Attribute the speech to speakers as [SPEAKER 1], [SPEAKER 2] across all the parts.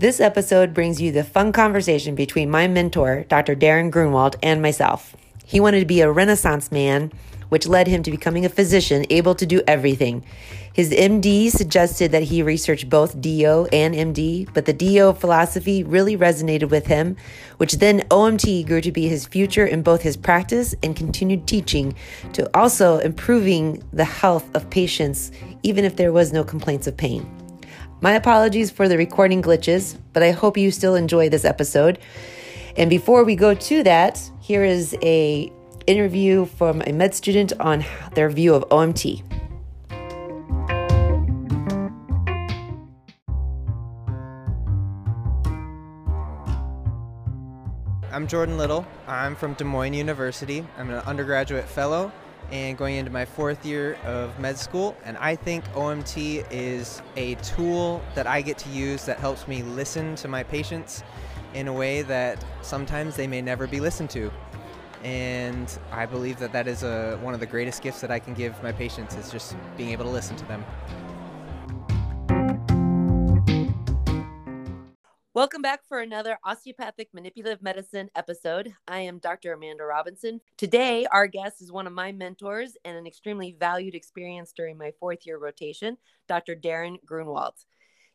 [SPEAKER 1] This episode brings you the fun conversation between my mentor, Dr. Darren Grunwaldt, and myself. He wanted to be a Renaissance man, which led him to becoming a physician able to do everything. His MD suggested that he research both DO and MD, but the DO philosophy really resonated with him, which then OMT grew to be his future in both his practice and continued teaching to also improving the health of patients, even if there was no complaints of pain. My apologies for the recording glitches, but I hope you still enjoy this episode. And before we go to that, here is a interview from a med student on their view of OMT.
[SPEAKER 2] I'm Jordan Little. I'm from Des Moines University. I'm an undergraduate fellow and going into my fourth year of med school. And I think OMT is a tool that I get to use that helps me listen to my patients in a way that sometimes they may never be listened to. And I believe that that is a, one of the greatest gifts that I can give my patients is just being able to listen to them.
[SPEAKER 1] Welcome back for another osteopathic manipulative medicine episode. I am Dr. Amanda Robinson. Today, our guest is one of my mentors and an extremely valued experience during my fourth year rotation, Dr. Darren Grunwaldt.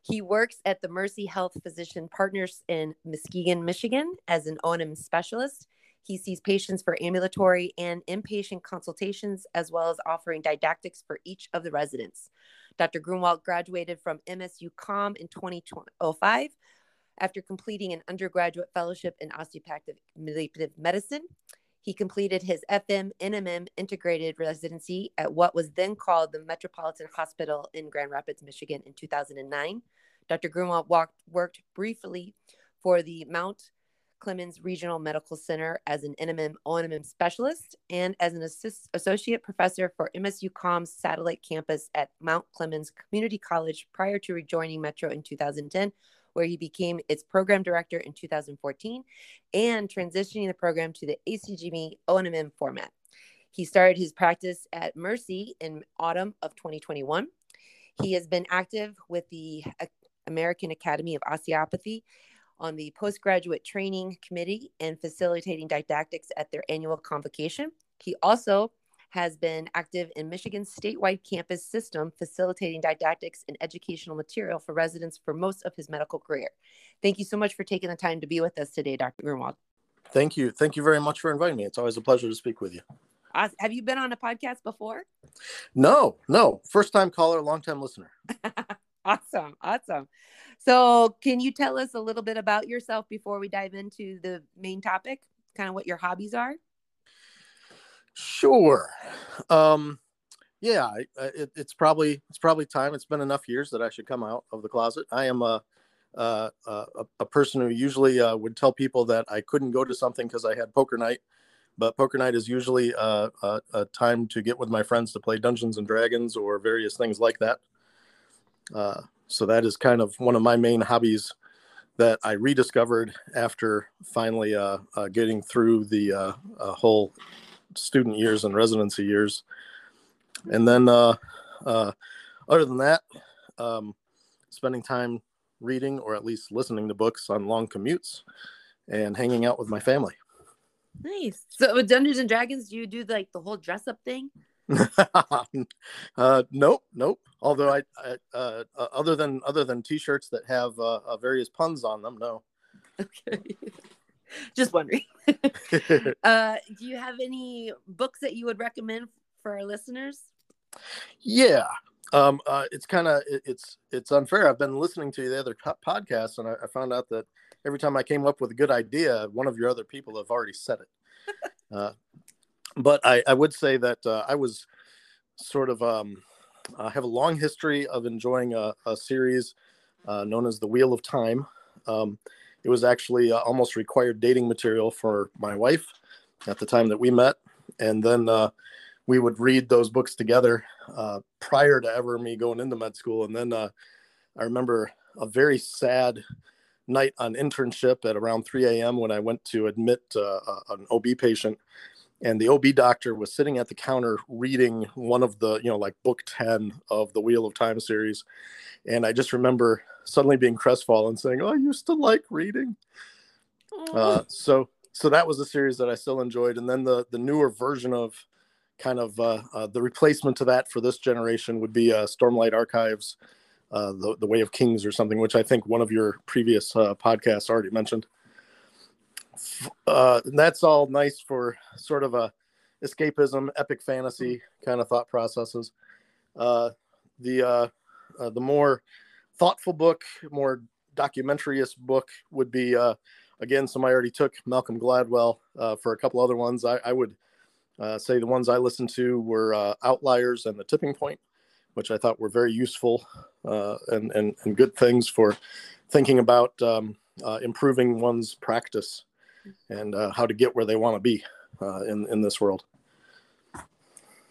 [SPEAKER 1] He works at the Mercy Health Physician Partners in Muskegon, Michigan as an O&M specialist. He sees patients for ambulatory and inpatient consultations, as well as offering didactics for each of the residents. Dr. Grunwaldt graduated from MSU COM in 2005 after completing an undergraduate fellowship in osteopathic medicine. He completed his FM NMM integrated residency at what was then called the Metropolitan Hospital in Grand Rapids, Michigan in 2009. Dr. Grunwaldt worked briefly for the Mount Clemens Regional Medical Center as an NMM ONMM specialist and as an assist, associate professor for MSU Com's satellite campus at Mount Clemens Community College prior to rejoining Metro in 2010 where he became its program director in 2014 and transitioning the program to the ACGME ONMM format. He started his practice at Mercy in autumn of 2021. He has been active with the American Academy of Osteopathy on the postgraduate training committee and facilitating didactics at their annual convocation. He also has been active in Michigan's statewide campus system, facilitating didactics and educational material for residents for most of his medical career. Thank you so much for taking the time to be with us today, Dr. Grunwaldt.
[SPEAKER 3] Thank you. Thank you very much for inviting me. It's always a pleasure to speak with you.
[SPEAKER 1] Uh, have you been on a podcast before?
[SPEAKER 3] No, no. First time caller, long time listener.
[SPEAKER 1] awesome. Awesome. So, can you tell us a little bit about yourself before we dive into the main topic? Kind of what your hobbies are?
[SPEAKER 3] Sure. Um, yeah, it, it's probably it's probably time. It's been enough years that I should come out of the closet. I am a a, a, person who usually uh, would tell people that I couldn't go to something because I had poker night, but poker night is usually a, a, a, time to get with my friends to play Dungeons and Dragons or various things like that. Uh, so that is kind of one of my main hobbies that I rediscovered after finally uh, uh getting through the uh, uh, whole student years and residency years. And then, uh, uh, other than that, um, spending time reading or at least listening to books on long commutes and hanging out with my family.
[SPEAKER 1] Nice. So with Dungeons and Dragons, do you do like the whole dress up thing?
[SPEAKER 3] uh, nope, nope. Although I, I uh, uh, other than other than T-shirts that have uh, uh various puns on them, no.
[SPEAKER 1] Okay. Just wondering. uh, do you have any books that you would recommend for our listeners?
[SPEAKER 3] Yeah, um, uh, it's kind of it, it's it's unfair. I've been listening to the other podcasts, and I, I, found out that every time I came up with a good idea, one of your other people have already said it. uh, but I, I would say that uh, I was sort of um, I have a long history of enjoying a, a series uh, known as the Wheel of Time. Um, it was actually uh, almost required dating material for my wife at the time that we met. And then uh, we would read those books together uh, prior to ever me going into med school. And then uh, I remember a very sad night on internship at around 3 a.m. when I went to admit uh, an OB patient. And the OB doctor was sitting at the counter reading one of the, you know, like book 10 of the Wheel of Time series. And I just remember suddenly being crestfallen saying, Oh, I used to like reading. Uh, so, so that was a series that I still enjoyed. And then the, the newer version of kind of uh, uh, the replacement to that for this generation would be uh, Stormlight Archives, uh, the, the Way of Kings or something, which I think one of your previous uh, podcasts already mentioned uh, that's all nice for sort of a escapism, epic fantasy kind of thought processes. Uh, the uh, uh, the more thoughtful book, more documentarious book would be uh, again I already took Malcolm Gladwell uh, for a couple other ones. I, I would uh, say the ones I listened to were Outliers and The Tipping Point, which I thought were very useful and, and and good things for thinking about um, improving one's practice and uh, how to get where they want to be uh, in in this world.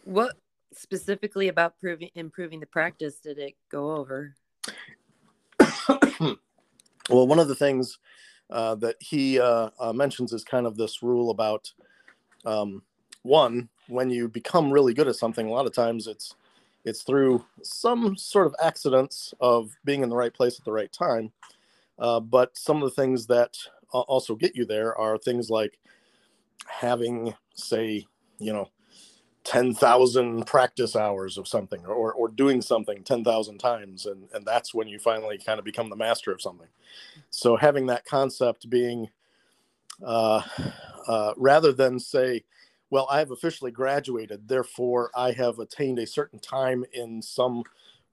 [SPEAKER 1] What specifically about proving improving the practice did it go over?
[SPEAKER 3] well, one of the things uh, that he uh, uh, mentions is kind of this rule about um, one when you become really good at something. A lot of times it's it's through some sort of accidents of being in the right place at the right time. Uh, but some of the things that also get you there are things like having, say, you know, 10,000 practice hours of something or, or doing something 10,000 times. And, and that's when you finally kind of become the master of something. So having that concept being uh, uh, rather than say, well, I have officially graduated, therefore I have attained a certain time in some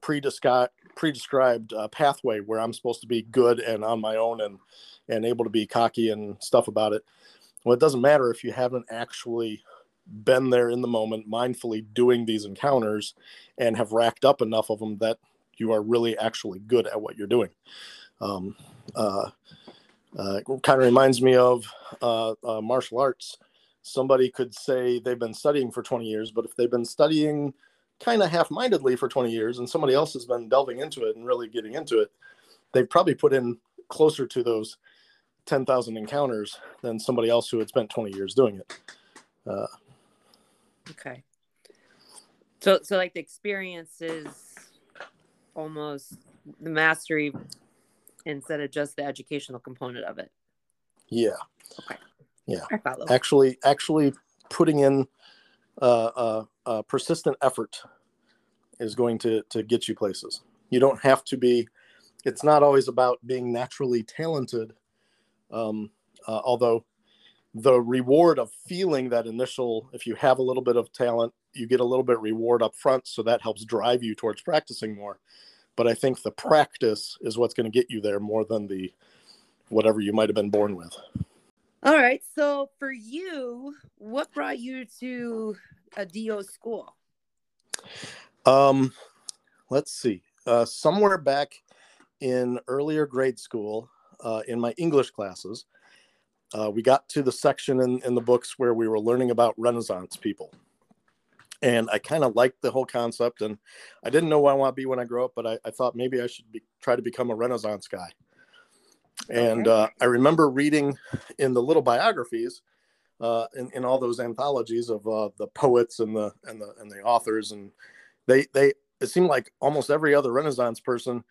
[SPEAKER 3] predescribed predescribed uh, pathway where I'm supposed to be good and on my own and and able to be cocky and stuff about it. Well, it doesn't matter if you haven't actually been there in the moment, mindfully doing these encounters, and have racked up enough of them that you are really actually good at what you're doing. Um, uh, uh, kind of reminds me of uh, uh, martial arts. Somebody could say they've been studying for 20 years, but if they've been studying kind of half mindedly for 20 years and somebody else has been delving into it and really getting into it, they've probably put in closer to those 10,000 encounters than somebody else who had spent 20 years doing it. Uh,
[SPEAKER 1] okay. So, so like the experience is almost the mastery instead of just the educational component of it.
[SPEAKER 3] Yeah.
[SPEAKER 1] Okay.
[SPEAKER 3] Yeah. Actually, actually putting in uh, uh, uh, persistent effort is going to, to get you places. You don't have to be, it's not always about being naturally talented um, uh, although the reward of feeling that initial, if you have a little bit of talent, you get a little bit reward up front. So that helps drive you towards practicing more. But I think the practice is what's going to get you there more than the whatever you might have been born with.
[SPEAKER 1] All right. So for you, what brought you to a DO school?
[SPEAKER 3] Um, let's see. Uh, somewhere back in earlier grade school, uh, in my English classes, uh, we got to the section in, in the books where we were learning about Renaissance people. And I kind of liked the whole concept. And I didn't know what I want to be when I grow up, but I, I thought maybe I should be, try to become a Renaissance guy. And uh, I remember reading in the little biographies, uh, in, in all those anthologies of uh, the poets and the and the and the authors, and they they it seemed like almost every other Renaissance person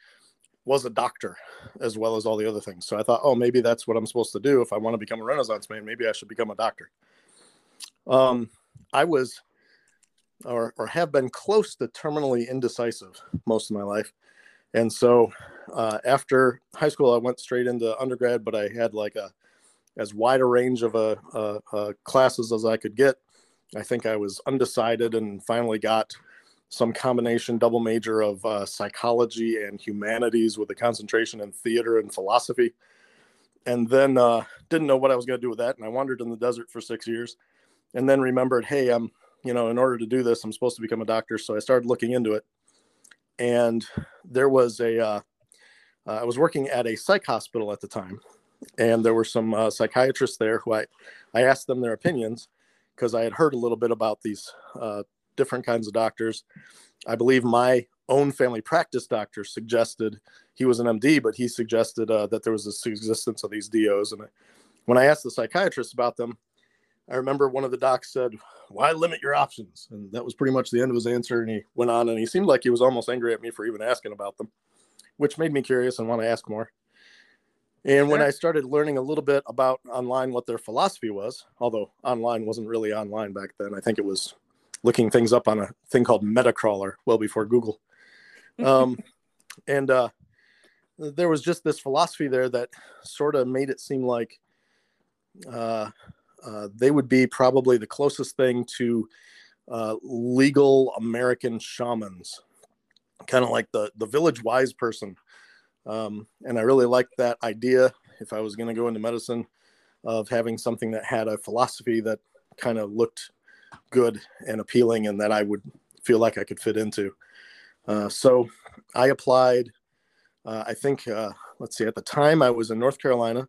[SPEAKER 3] was a doctor as well as all the other things. So I thought, oh, maybe that's what I'm supposed to do if I want to become a Renaissance man. Maybe I should become a doctor. Um, I was, or or have been close to terminally indecisive most of my life, and so uh, after high school, I went straight into undergrad. But I had like a as wide a range of uh, uh, uh classes as I could get. I think I was undecided and finally got some combination double major of uh, psychology and humanities with a concentration in theater and philosophy. And then uh, didn't know what I was going to do with that. And I wandered in the desert for six years and then remembered, hey, I'm, you know, in order to do this, I'm supposed to become a doctor. So I started looking into it. And there was a, uh I was working at a psych hospital at the time. And there were some uh, psychiatrists there who I, I asked them their opinions because I had heard a little bit about these uh, different kinds of doctors. I believe my own family practice doctor suggested he was an MD, but he suggested uh, that there was this existence of these DOs. And when I asked the psychiatrist about them, I remember one of the docs said, "Why limit your options?" And that was pretty much the end of his answer. And he went on, and he seemed like he was almost angry at me for even asking about them, which made me curious and want to ask more. And sure. when I started learning a little bit about online what their philosophy was, although online wasn't really online back then, I think it was looking things up on a thing called Metacrawler, well before Google. Um, and uh, there was just this philosophy there that sort of made it seem like uh, uh, they would be probably the closest thing to uh, legal American shamans, kind of like the the village wise person. Um, and I really liked that idea. If I was going to go into medicine, of having something that had a philosophy that kind of looked good and appealing, and that I would feel like I could fit into. Uh, so I applied. Uh, I think uh, let's see. At the time, I was in North Carolina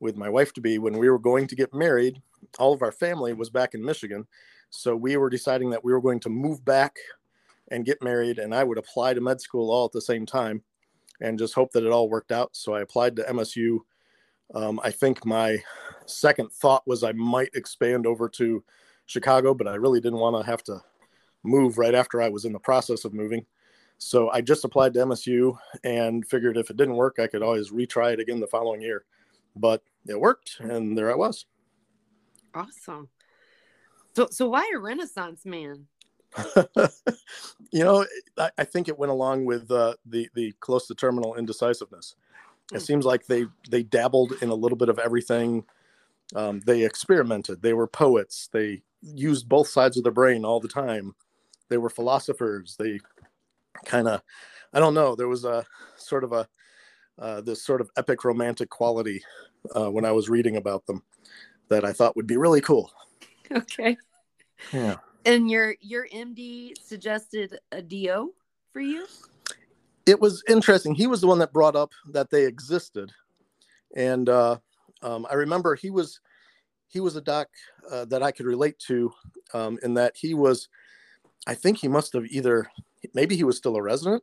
[SPEAKER 3] with my wife to be when we were going to get married. All of our family was back in Michigan. So we were deciding that we were going to move back and get married, and I would apply to med school all at the same time and just hope that it all worked out. So I applied to MSU. Um, I think my second thought was I might expand over to Chicago, but I really didn't want to have to move right after I was in the process of moving. So I just applied to MSU and figured if it didn't work, I could always retry it again the following year but it worked and there I was.
[SPEAKER 1] Awesome. So so why a renaissance man?
[SPEAKER 3] you know, I, I, think it went along with uh, the the close to terminal indecisiveness. It hmm. seems like they they dabbled in a little bit of everything. Um, they experimented. They were poets. They used both sides of the brain all the time. They were philosophers. They kind of, I don't know. There was a sort of a uh, this sort of epic romantic quality uh, when I was reading about them that I thought would be really cool.
[SPEAKER 1] Okay.
[SPEAKER 3] Yeah.
[SPEAKER 1] And your your MD suggested a DO for you?
[SPEAKER 3] It was interesting. He was the one that brought up that they existed, and uh, um, I remember he was he was a doc uh, that I could relate to um, in that he was. I think he must have either maybe he was still a resident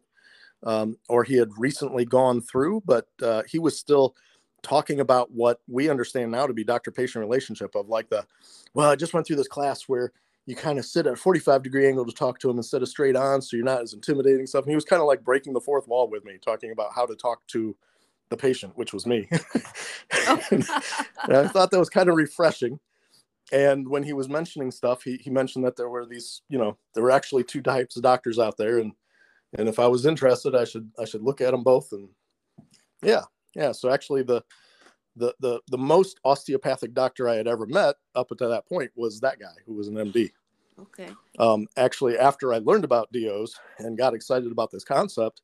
[SPEAKER 3] um, or he had recently gone through, but uh, he was still talking about what we understand now to be doctor patient relationship of like the, well, I just went through this class where you kind of sit at a 45 degree angle to talk to him instead of straight on. So you're not as intimidating stuff. And he was kind of like breaking the fourth wall with me, talking about how to talk to the patient, which was me. Oh. and I thought that was kind of refreshing. And when he was mentioning stuff, he, he mentioned that there were these, you know, there were actually two types of doctors out there. And and if I was interested, I should I should look at them both. And yeah, yeah. So actually, the the the the most osteopathic doctor I had ever met up until that point was that guy who was an MD.
[SPEAKER 1] Okay.
[SPEAKER 3] Um, actually, after I learned about DOs and got excited about this concept,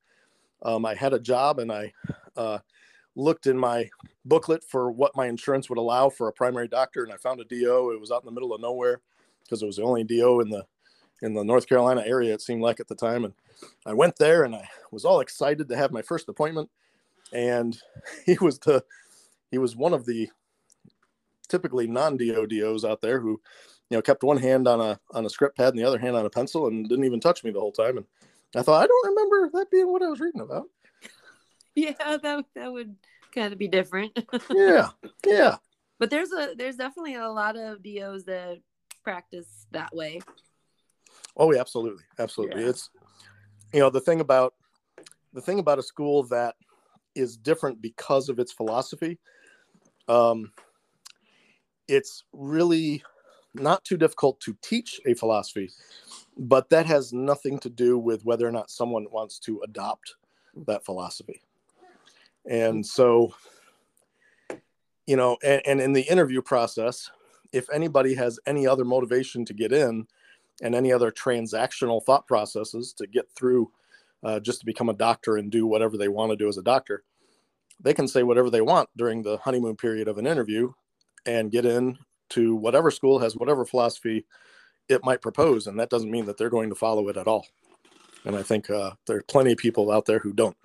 [SPEAKER 3] um, I had a job and I uh, looked in my booklet for what my insurance would allow for a primary doctor, and I found a DO. It was out in the middle of nowhere because it was the only DO in the in the North Carolina area. It seemed like at the time, and I went there and I was all excited to have my first appointment. And he was the he was one of the typically non-DODOs out there who, you know, kept one hand on a on a script pad and the other hand on a pencil and didn't even touch me the whole time. And I thought I don't remember that being what I was reading about.
[SPEAKER 1] Yeah, that that would kind of be different.
[SPEAKER 3] yeah, yeah.
[SPEAKER 1] But there's a there's definitely a lot of DOs that practice that way.
[SPEAKER 3] Oh, yeah, absolutely, absolutely. Yeah. It's you know the thing about the thing about a school that is different because of its philosophy um, it's really not too difficult to teach a philosophy but that has nothing to do with whether or not someone wants to adopt that philosophy and so you know and, and in the interview process if anybody has any other motivation to get in and any other transactional thought processes to get through uh, just to become a doctor and do whatever they want to do as a doctor. They can say whatever they want during the honeymoon period of an interview and get in to whatever school has whatever philosophy it might propose. And that doesn't mean that they're going to follow it at all. And I think uh, there are plenty of people out there who don't.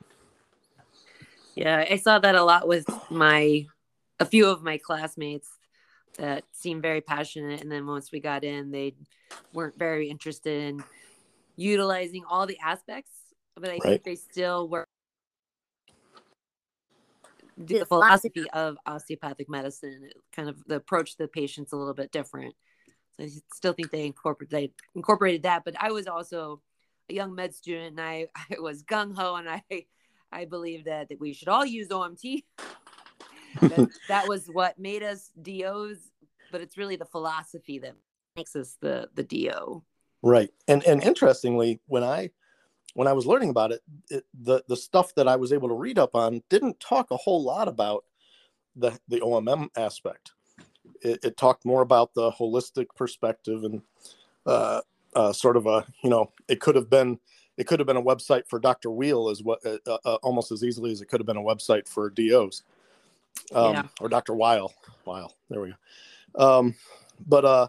[SPEAKER 1] Yeah, I saw that a lot with my a few of my classmates that seemed very passionate and then once we got in they weren't very interested in utilizing all the aspects but i right. think they still were the philosophy of osteopathic medicine, kind of the approach to the patient's a little bit different. So I still think they incorporate they incorporated that, but I was also a young med student and I, I was gung ho and I I believe that, that we should all use OMT. that, that was what made us DOs, but it's really the philosophy that makes us the the DO.
[SPEAKER 3] Right. And and interestingly, when I when I was learning about it, it, the the stuff that I was able to read up on didn't talk a whole lot about the the OMM aspect. It, it talked more about the holistic perspective and uh, uh, sort of a you know it could have been it could have been a website for Dr. Wheel as what uh, uh, uh, almost as easily as it could have been a website for DOs um, yeah. or Dr. Weil. Weil, there we go. Um, but uh,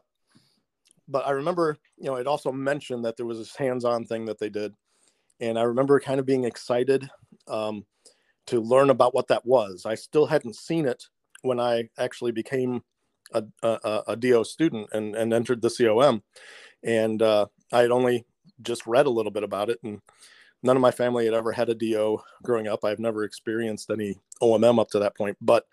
[SPEAKER 3] but I remember you know it also mentioned that there was this hands-on thing that they did, and I remember kind of being excited um, to learn about what that was. I still hadn't seen it when I actually became a, a, a DO student and, and entered the COM, and uh, I had only just read a little bit about it and none of my family had ever had a do growing up. I've never experienced any omm up to that point. But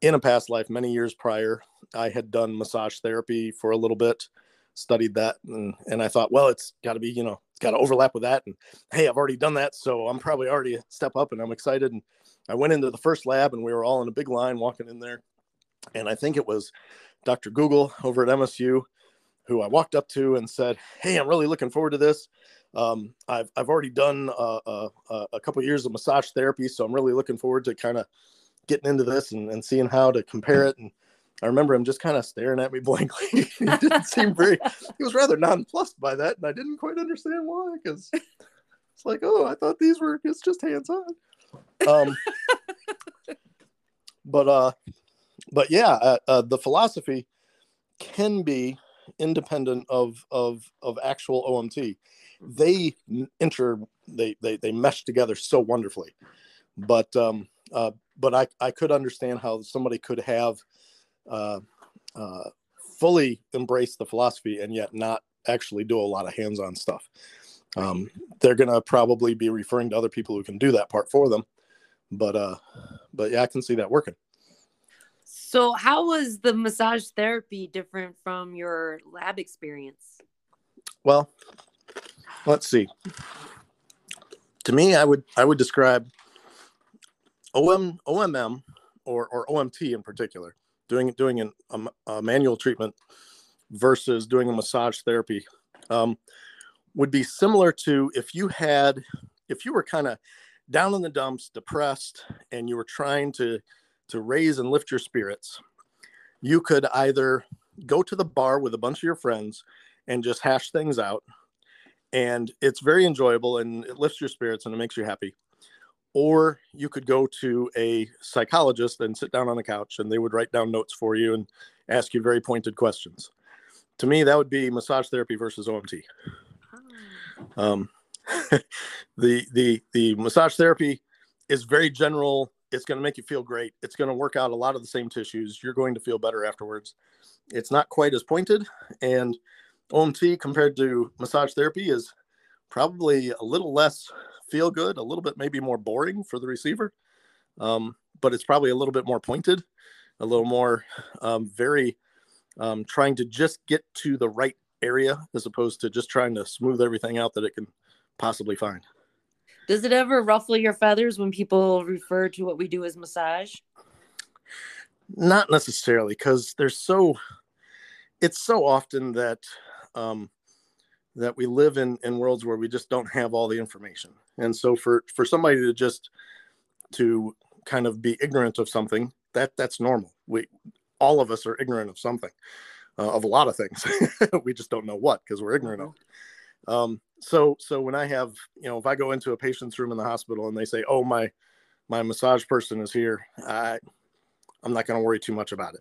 [SPEAKER 3] in a past life many years prior i had done massage therapy for a little bit studied that and, and i thought well it's got to be you know got to overlap with that and hey i've already done that so i'm probably already a step up and i'm excited and i went into the first lab and we were all in a big line walking in there and i think it was dr google over at msu who I walked up to and said, "Hey, I'm really looking forward to this. Um, I've I've already done uh, uh, a couple of years of massage therapy, so I'm really looking forward to kind of getting into this and, and seeing how to compare it." And I remember him just kind of staring at me blankly. he didn't seem very. He was rather nonplussed by that, and I didn't quite understand why. Because it's like, oh, I thought these were it's just hands on. Um, but uh, but yeah, uh, uh, the philosophy can be independent of of of actual OMT. They enter they they they mesh together so wonderfully. But um uh but I I could understand how somebody could have uh uh fully embrace the philosophy and yet not actually do a lot of hands-on stuff. Um, they're gonna probably be referring to other people who can do that part for them. But uh but yeah, I can see that working.
[SPEAKER 1] So, how was the massage therapy different from your lab experience?
[SPEAKER 3] Well, let's see. To me, I would I would describe OM OMM or or OMT in particular, doing doing an, a, a manual treatment versus doing a massage therapy, um, would be similar to if you had if you were kind of down in the dumps, depressed, and you were trying to to raise and lift your spirits, you could either go to the bar with a bunch of your friends and just hash things out. And it's very enjoyable and it lifts your spirits and it makes you happy. Or you could go to a psychologist and sit down on the couch and they would write down notes for you and ask you very pointed questions. To me, that would be massage therapy versus OMT. Oh. Um, the the the massage therapy is very general it's going to make you feel great. It's going to work out a lot of the same tissues. You're going to feel better afterwards. It's not quite as pointed. And OMT compared to massage therapy is probably a little less feel good, a little bit maybe more boring for the receiver. Um, but it's probably a little bit more pointed, a little more um, very um, trying to just get to the right area as opposed to just trying to smooth everything out that it can possibly find.
[SPEAKER 1] Does it ever ruffle your feathers when people refer to what we do as massage?
[SPEAKER 3] Not necessarily, because there's so it's so often that um, that we live in in worlds where we just don't have all the information, and so for for somebody to just to kind of be ignorant of something that that's normal. We all of us are ignorant of something, uh, of a lot of things. we just don't know what because we're ignorant of. Mm-hmm. Um, so so when i have you know if i go into a patient's room in the hospital and they say oh my my massage person is here i i'm not going to worry too much about it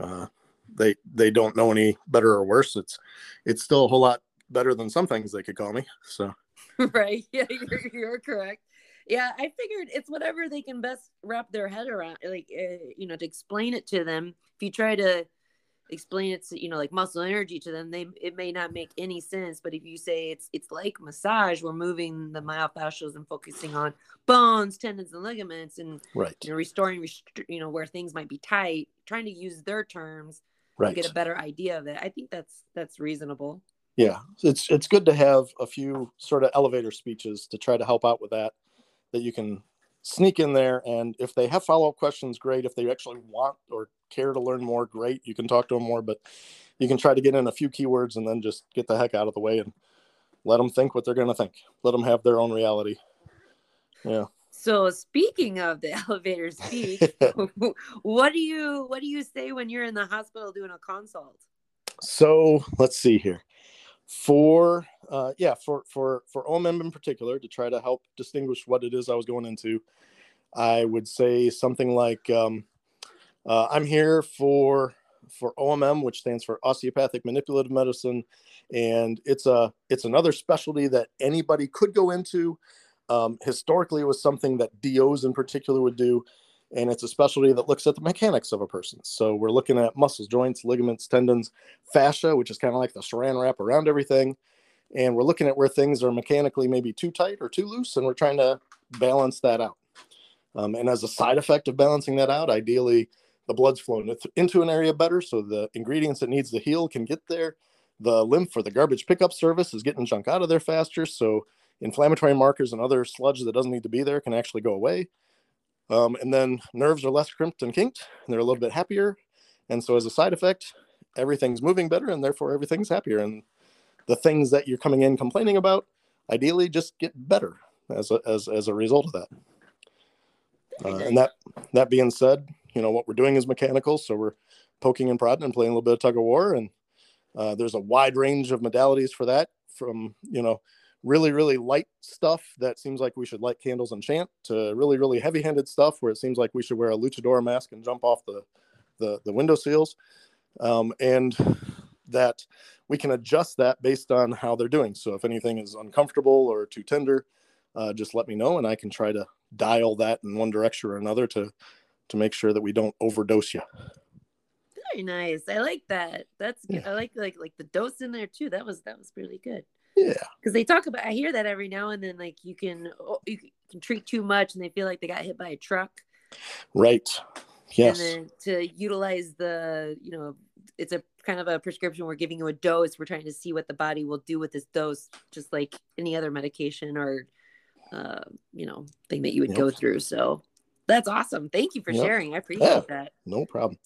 [SPEAKER 3] uh, they they don't know any better or worse. It's it's still a whole lot better than some things they could call me so.
[SPEAKER 1] Right yeah you're, you're correct. Yeah i figured it's whatever they can best wrap their head around like uh, you know to explain it to them. If you try to explain it to you know like muscle energy to them they it may not make any sense but if you say it's it's like massage we're moving the myofascials and focusing on bones tendons and ligaments and
[SPEAKER 3] right.
[SPEAKER 1] you know restoring restri- you know where things might be tight trying to use their terms
[SPEAKER 3] right
[SPEAKER 1] get a better idea of it. I think that's that's reasonable.
[SPEAKER 3] Yeah. It's it's good to have a few sort of elevator speeches to try to help out with that that you can sneak in there. And if they have follow-up questions great. If they actually want or care to learn more great. You can talk to them more but you can try to get in a few keywords and then just get the heck out of the way and let them think what they're going to think. Let them have their own reality. Yeah
[SPEAKER 1] so speaking of the elevator speech what do you what do you say when you're in the hospital doing a consult
[SPEAKER 3] so let's see here for uh, yeah for for for OMM in particular to try to help distinguish what it is I was going into, I would say something like um, uh, I'm here for for OMM, which stands for osteopathic manipulative medicine, and it's a it's another specialty that anybody could go into. Um, historically, it was something that DOs in particular would do, and it's a specialty that looks at the mechanics of a person. So we're looking at muscles, joints, ligaments, tendons, fascia, which is kind of like the saran wrap around everything. And we're looking at where things are mechanically maybe too tight or too loose, and we're trying to balance that out. Um, and as a side effect of balancing that out, ideally the blood's flowing into an area better, so the ingredients that needs to heal can get there. The lymph or the garbage pickup service is getting junk out of there faster, so inflammatory markers and other sludge that doesn't need to be there can actually go away um, and then nerves are less crimped and kinked, and they're a little bit happier. And so, as a side effect, everything's moving better, and therefore everything's happier. And the things that you're coming in complaining about, ideally, just get better as a, as as a result of that. Uh, and that that being said, you know what we're doing is mechanical, so we're poking and prodding and playing a little bit of tug of war, and uh, there's a wide range of modalities for that, from you know really really light stuff that seems like we should light candles and chant to really really heavy handed stuff where it seems like we should wear a luchador mask and jump off the the, the window seals. Um, and that we can adjust that based on how they're doing. So if anything is uncomfortable or too tender uh, just let me know and i can try to dial that in one direction or another to to make sure that we don't overdose you
[SPEAKER 1] very nice. I like that. That's good yeah. i like like like the dose in there too. That was that was really good
[SPEAKER 3] yeah.
[SPEAKER 1] Because they talk about, I hear that every now and then, like you can oh, you can treat too much, and they feel like they got hit by a truck.
[SPEAKER 3] Right. Yes.
[SPEAKER 1] And then to utilize the, you know, it's a kind of a prescription. We're giving you a dose. We're trying to see what the body will do with this dose, just like any other medication or, uh, you know, thing that you would yep. go through. So that's awesome. Thank you for yep. sharing. I appreciate yeah, that.
[SPEAKER 3] No problem.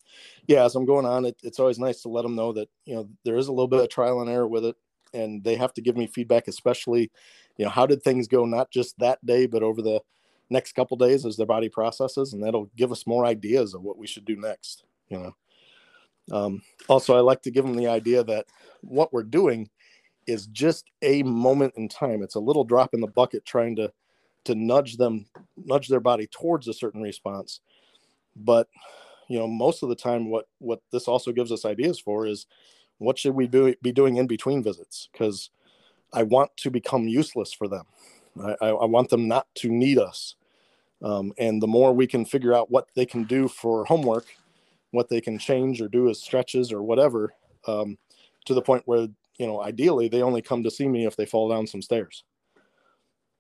[SPEAKER 3] Yeah, as I'm going on, it, it's always nice to let them know that you know there is a little bit of trial and error with it and they have to give me feedback especially you know how did things go not just that day but over the next couple days as their body processes and that'll give us more ideas of what we should do next you know. Um, also i like to give them the idea that what we're doing is just a moment in time. It's a little drop in the bucket trying to to nudge them nudge their body towards a certain response. But you know most of the time what what this also gives us ideas for is what should we be, doing in between visits? Because I want to become useless for them. I, I, I want them not to need us. Um, and the more we can figure out what they can do for homework, what they can change or do as stretches or whatever, um, to the point where, you know, ideally they only come to see me if they fall down some stairs.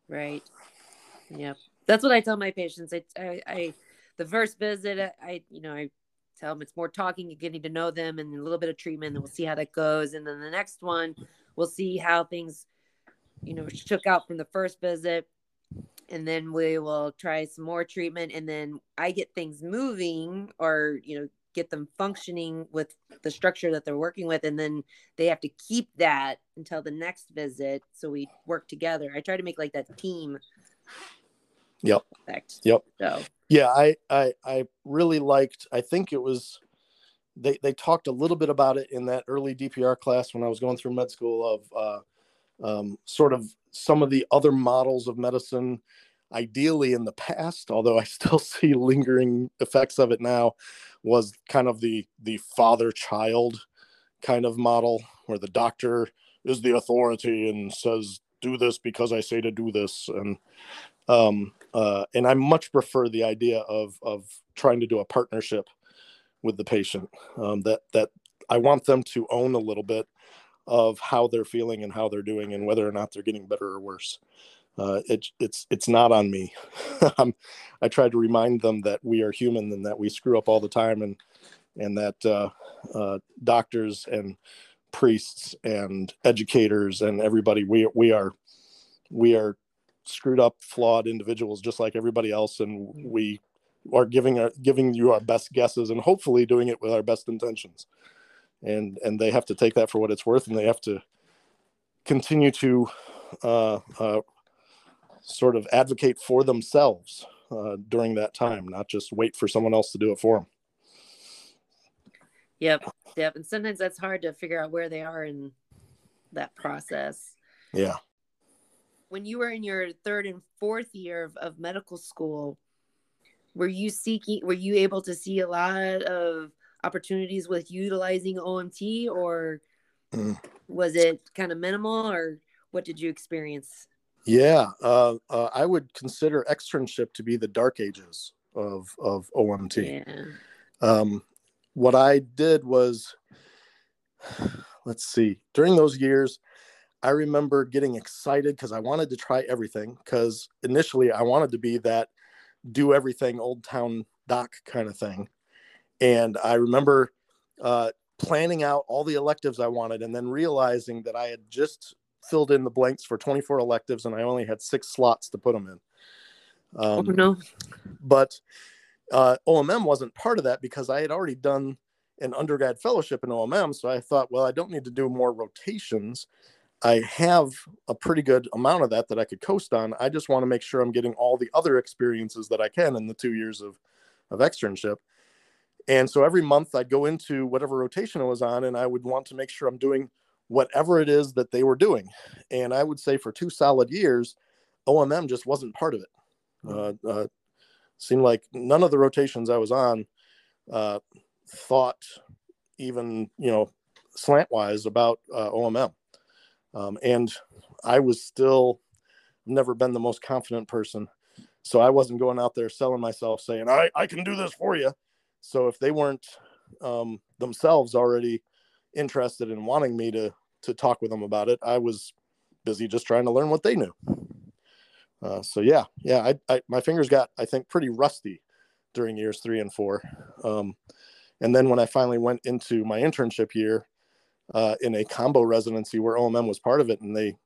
[SPEAKER 1] Right. Yeah. That's what I tell my patients. I, I, I the first visit, I, you know, I tell them it's more talking and getting to know them and a little bit of treatment and we'll see how that goes and then the next one we'll see how things you know shook out from the first visit and then we will try some more treatment and then i get things moving or you know get them functioning with the structure that they're working with and then they have to keep that until the next visit so we work together i try to make like that team
[SPEAKER 3] Yep.
[SPEAKER 1] Effect.
[SPEAKER 3] Yep.
[SPEAKER 1] So
[SPEAKER 3] yeah, I, I I really liked. I think it was they they talked a little bit about it in that early DPR class when I was going through med school of uh, um, sort of some of the other models of medicine. Ideally, in the past, although I still see lingering effects of it now, was kind of the the father child kind of model where the doctor is the authority and says do this because I say to do this and um, uh, and I much prefer the idea of of trying to do a partnership with the patient. Um, that that I want them to own a little bit of how they're feeling and how they're doing and whether or not they're getting better or worse. Uh, it, it's it's not on me. I try to remind them that we are human and that we screw up all the time and and that uh, uh, doctors and priests and educators and everybody we we are we are screwed up flawed individuals just like everybody else and we are giving our giving you our best guesses and hopefully doing it with our best intentions. And and they have to take that for what it's worth and they have to continue to uh, uh, sort of advocate for themselves uh, during that time not just wait for someone else to do it for them
[SPEAKER 1] yep yep and sometimes that's hard to figure out where they are in that process.
[SPEAKER 3] Yeah
[SPEAKER 1] when you were in your third and fourth year of, of medical school were you seeking were you able to see a lot of opportunities with utilizing omt or mm. was it kind of minimal or what did you experience
[SPEAKER 3] yeah uh, uh, i would consider externship to be the dark ages of of omt yeah. um, what i did was let's see during those years i remember getting excited because i wanted to try everything because initially i wanted to be that do everything old town doc kind of thing. And I remember uh, planning out all the electives I wanted and then realizing that I had just filled in the blanks for 24 electives and I only had six slots to put them in.
[SPEAKER 1] Oh, um, oh, no.
[SPEAKER 3] But uh, OMM wasn't part of that because I had already done an undergrad fellowship in OMM. So I thought, well, I don't need to do more rotations. I have a pretty good amount of that that I could coast on. I just want to make sure I'm getting all the other experiences that I can in the two years of, of externship. And so every month I'd go into whatever rotation I was on and I would want to make sure I'm doing whatever it is that they were doing. And I would say for two solid years, OMM just wasn't part of it. Uh, uh, seemed like none of the rotations I was on uh, thought even, you know, slantwise about uh, OMM. Um, and I was still never been the most confident person. So I wasn't going out there selling myself saying, I, I can do this for you. So if they weren't um, themselves already interested in wanting me to, to talk with them about it, I was busy just trying to learn what they knew. Uh, so yeah, yeah, I, I, my fingers got, I think, pretty rusty during years three and four. Um, and then when I finally went into my internship year, uh, in a combo residency where OMM was part of it, and they,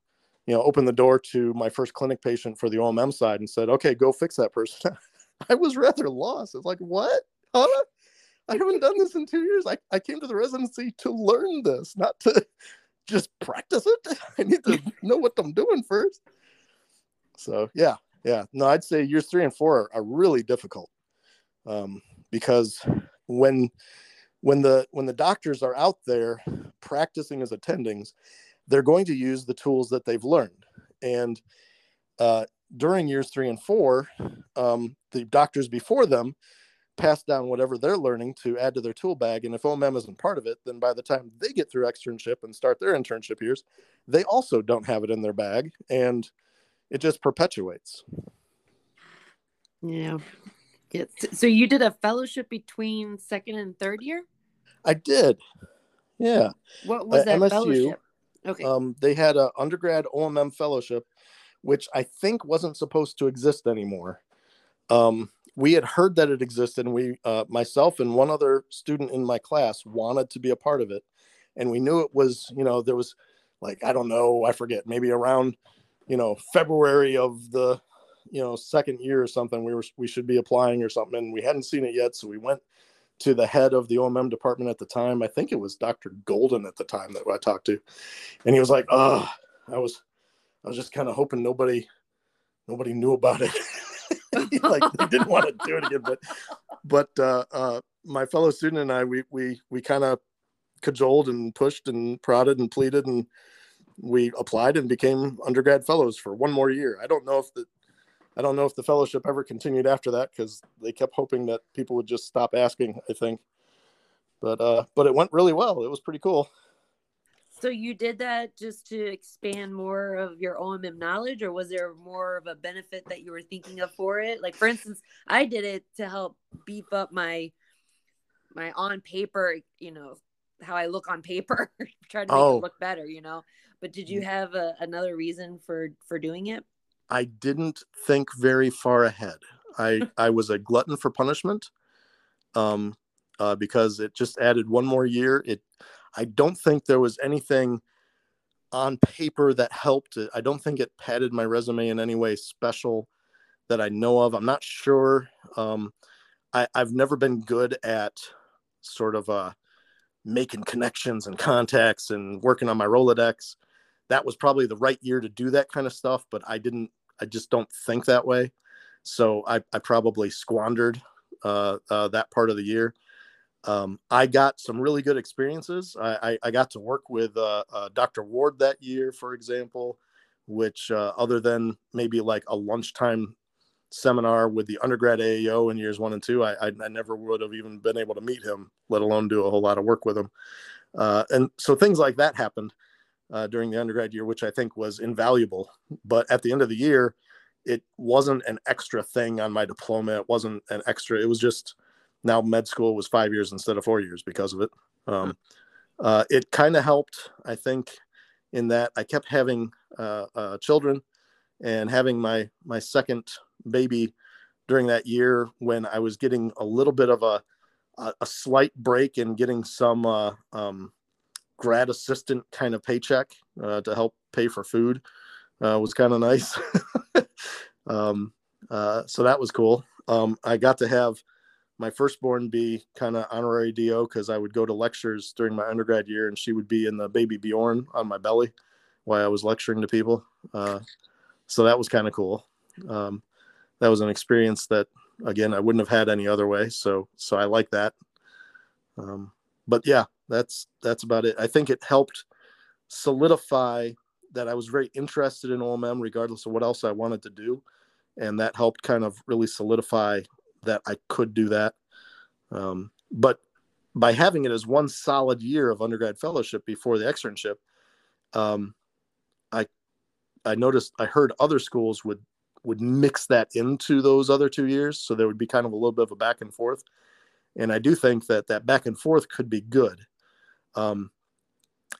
[SPEAKER 3] you know, opened the door to my first clinic patient for the OMM side and said, "Okay, go fix that person." I was rather lost. It's like, what? Huh? I haven't done this in two years. I, I came to the residency to learn this, not to just practice it. I need to know what I'm doing first. So yeah, yeah. No, I'd say years three and four are, are really difficult um, because when when the when the doctors are out there practicing as attendings they're going to use the tools that they've learned. And uh, during years three and four um, the doctors before them pass down whatever they're learning to add to their tool bag. And if OMM isn't part of it then by the time they get through externship and start their internship years they also don't have it in their bag. And it just perpetuates.
[SPEAKER 1] Yeah Yes. So you did a fellowship between second and third year?
[SPEAKER 3] I did. Yeah.
[SPEAKER 1] What was that MSU, fellowship?
[SPEAKER 3] Okay. Um, they had an undergrad OMM fellowship, which I think wasn't supposed to exist anymore. Um, we had heard that it existed, and we, uh, myself and one other student in my class, wanted to be a part of it, and we knew it was, you know, there was like I don't know, I forget, maybe around, you know, February of the, you know, second year or something. We were we should be applying or something, and we hadn't seen it yet, so we went to the head of the OMM department at the time. I think it was Dr. Golden at the time that I talked to. And he was like, oh, I was, I was just kind of hoping nobody, nobody knew about it. like they didn't want to do it again, but, but, uh, uh, my fellow student and I, we, we, we kind of cajoled and pushed and prodded and pleaded and we applied and became undergrad fellows for one more year. I don't know if the, I don't know if the fellowship ever continued after that because they kept hoping that people would just stop asking. I think, but uh, but it went really well. It was pretty cool.
[SPEAKER 1] So you did that just to expand more of your OMM knowledge, or was there more of a benefit that you were thinking of for it? Like, for instance, I did it to help beef up my my on paper, you know, how I look on paper, trying to make
[SPEAKER 3] Oh.
[SPEAKER 1] it look better, you know. But did you have a, another reason for for doing it?
[SPEAKER 3] I didn't think very far ahead. I I was a glutton for punishment, um, uh, because it just added one more year. It, I don't think there was anything on paper that helped it. I don't think it padded my resume in any way special that I know of. I'm not sure. Um, I, I've never been good at sort of uh, making connections and contacts and working on my Rolodex. That was probably the right year to do that kind of stuff, but I didn't. I just don't think that way. So I, I probably squandered uh, uh, that part of the year. Um, I got some really good experiences. I, I, I got to work with uh, uh, Dr. Ward that year, for example, which, uh, other than maybe like a lunchtime seminar with the undergrad AAO in years one and two, I, I, never would have even been able to meet him, let alone do a whole lot of work with him. Uh, and so things like that happened uh, during the undergrad year, which I think was invaluable. But at the end of the year, it wasn't an extra thing on my diploma. It wasn't an extra. It was just now med school was five years instead of four years because of it. Um, uh, it kind of helped, I think, in that I kept having uh, uh, children and having my my second baby during that year when I was getting a little bit of a a, a slight break and getting some uh, um, grad assistant kind of paycheck uh, to help pay for food uh, was kind of nice. um, uh, so that was cool. Um, I got to have my firstborn be kind of honorary DO because I would go to lectures during my undergrad year and she would be in the baby Bjorn on my belly while I was lecturing to people. Uh, so that was kind of cool. Um, that was an experience that again I wouldn't have had any other way. So so I like that. Um, but yeah, that's that's about it. I think it helped solidify that I was very interested in OMM, regardless of what else I wanted to do, and that helped kind of really solidify that I could do that. Um, but by having it as one solid year of undergrad fellowship before the externship, um, I I noticed I heard other schools would would mix that into those other two years, so there would be kind of a little bit of a back and forth. And I do think that that back and forth could be good, um,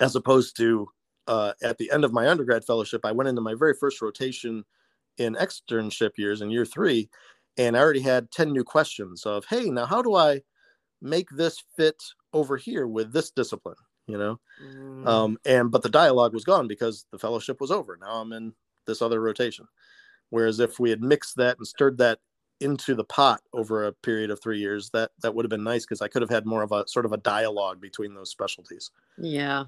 [SPEAKER 3] as opposed to uh, at the end of my undergrad fellowship, I went into my very first rotation in externship years in year three, and I already had 10 new questions of, hey, now how do I make this fit over here with this discipline? You know,
[SPEAKER 1] Mm,
[SPEAKER 3] um, and but the dialogue was gone because the fellowship was over. Now I'm in this other rotation. Whereas if we had mixed that and stirred that into the pot over a period of three years, that that would have been nice because I could have had more of a sort of a dialogue between those specialties.
[SPEAKER 1] Yeah.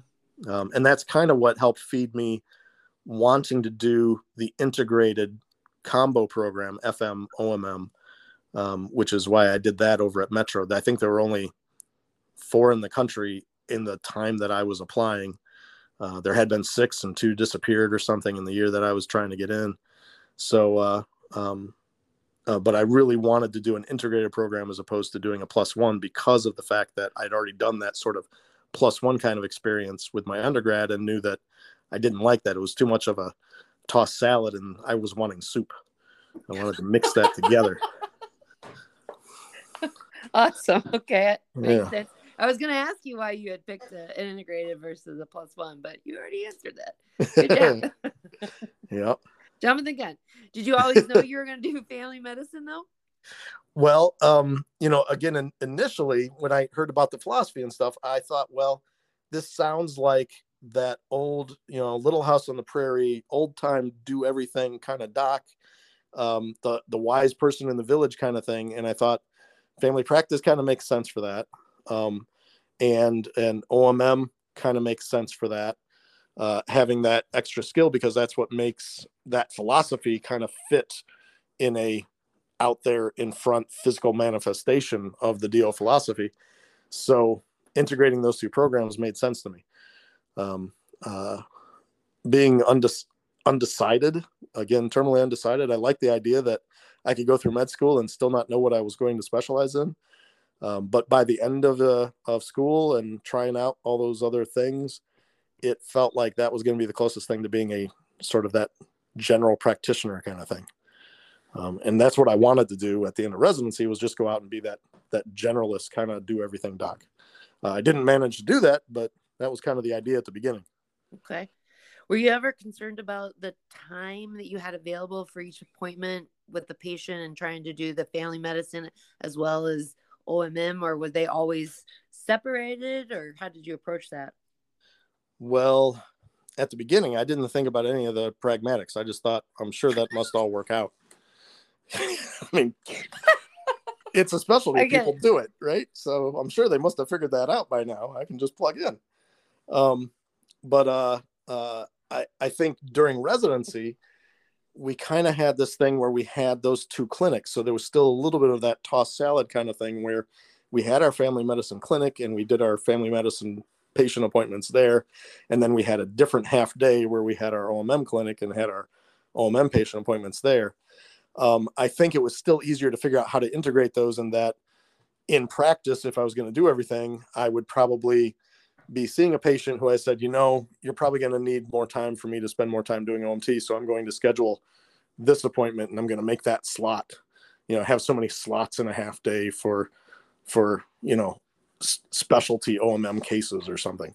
[SPEAKER 3] um, and that's kind of what helped feed me wanting to do the integrated combo program fm omm um, which is why i did that over at metro i think there were only four in the country in the time that i was applying. Uh, there had been six and two disappeared or something in the year that i was trying to get in. So uh, um, uh, but i really wanted to do an integrated program as opposed to doing a plus one because of the fact that i'd already done that sort of plus one kind of experience with my undergrad and knew that I didn't like that. It was too much of a tossed salad and I was wanting soup. I wanted to mix that together.
[SPEAKER 1] Awesome. Okay. Makes
[SPEAKER 3] Yeah.
[SPEAKER 1] sense. I was going to ask you why you had picked a, an integrated versus a plus one, but you already answered that. Good job.
[SPEAKER 3] yeah.
[SPEAKER 1] Jonathan Gunn, did you always know you were going to do family medicine though?
[SPEAKER 3] Well, um, you know, again, in, initially when I heard about the philosophy and stuff, I thought, well, this sounds like that old, you know, Little House on the Prairie, old time, do everything kind of doc, um, the the wise person in the village kind of thing. And I thought, family practice kind of makes sense for that, um, and and OMM kind of makes sense for that. Uh, having that extra skill because that's what makes that philosophy kind of fit in a out there in front physical manifestation of the DO philosophy. So integrating those two programs made sense to me. Um, uh, being undec- undecided, again, terminally undecided, I like the idea that I could go through med school and still not know what I was going to specialize in. Um, but by the end of the of school and trying out all those other things, it felt like that was going to be the closest thing to being a sort of that general practitioner kind of thing um, and that's what I wanted to do at the end of residency was just go out and be that that generalist kind of do everything doc. Uh, I didn't manage to do that, but that was kind of the idea at the beginning.
[SPEAKER 1] Okay. Were you ever concerned about the time that you had available for each appointment with the patient and trying to do the family medicine as well as OMM, or were they always separated, or how did you approach that?
[SPEAKER 3] Well, at the beginning, I didn't think about any of the pragmatics. I just thought, I'm sure that must all work out. I mean, it's a specialty. People do it, right? So I'm sure they must have figured that out by now. I can just plug in. Um, but uh, uh, I, I think during residency, we kind of had this thing where we had those two clinics. So there was still a little bit of that toss salad kind of thing where we had our family medicine clinic and we did our family medicine patient appointments there. And then we had a different half day where we had our OMM clinic and had our OMM patient appointments there. Um, I think it was still easier to figure out how to integrate those and that in practice, if I was going to do everything, I would probably be seeing a patient who I said, you know, you're probably going to need more time for me to spend more time doing OMT. So I'm going to schedule this appointment and I'm going to make that slot, you know, have so many slots in a half day for, for, you know, specialty OMM cases or something.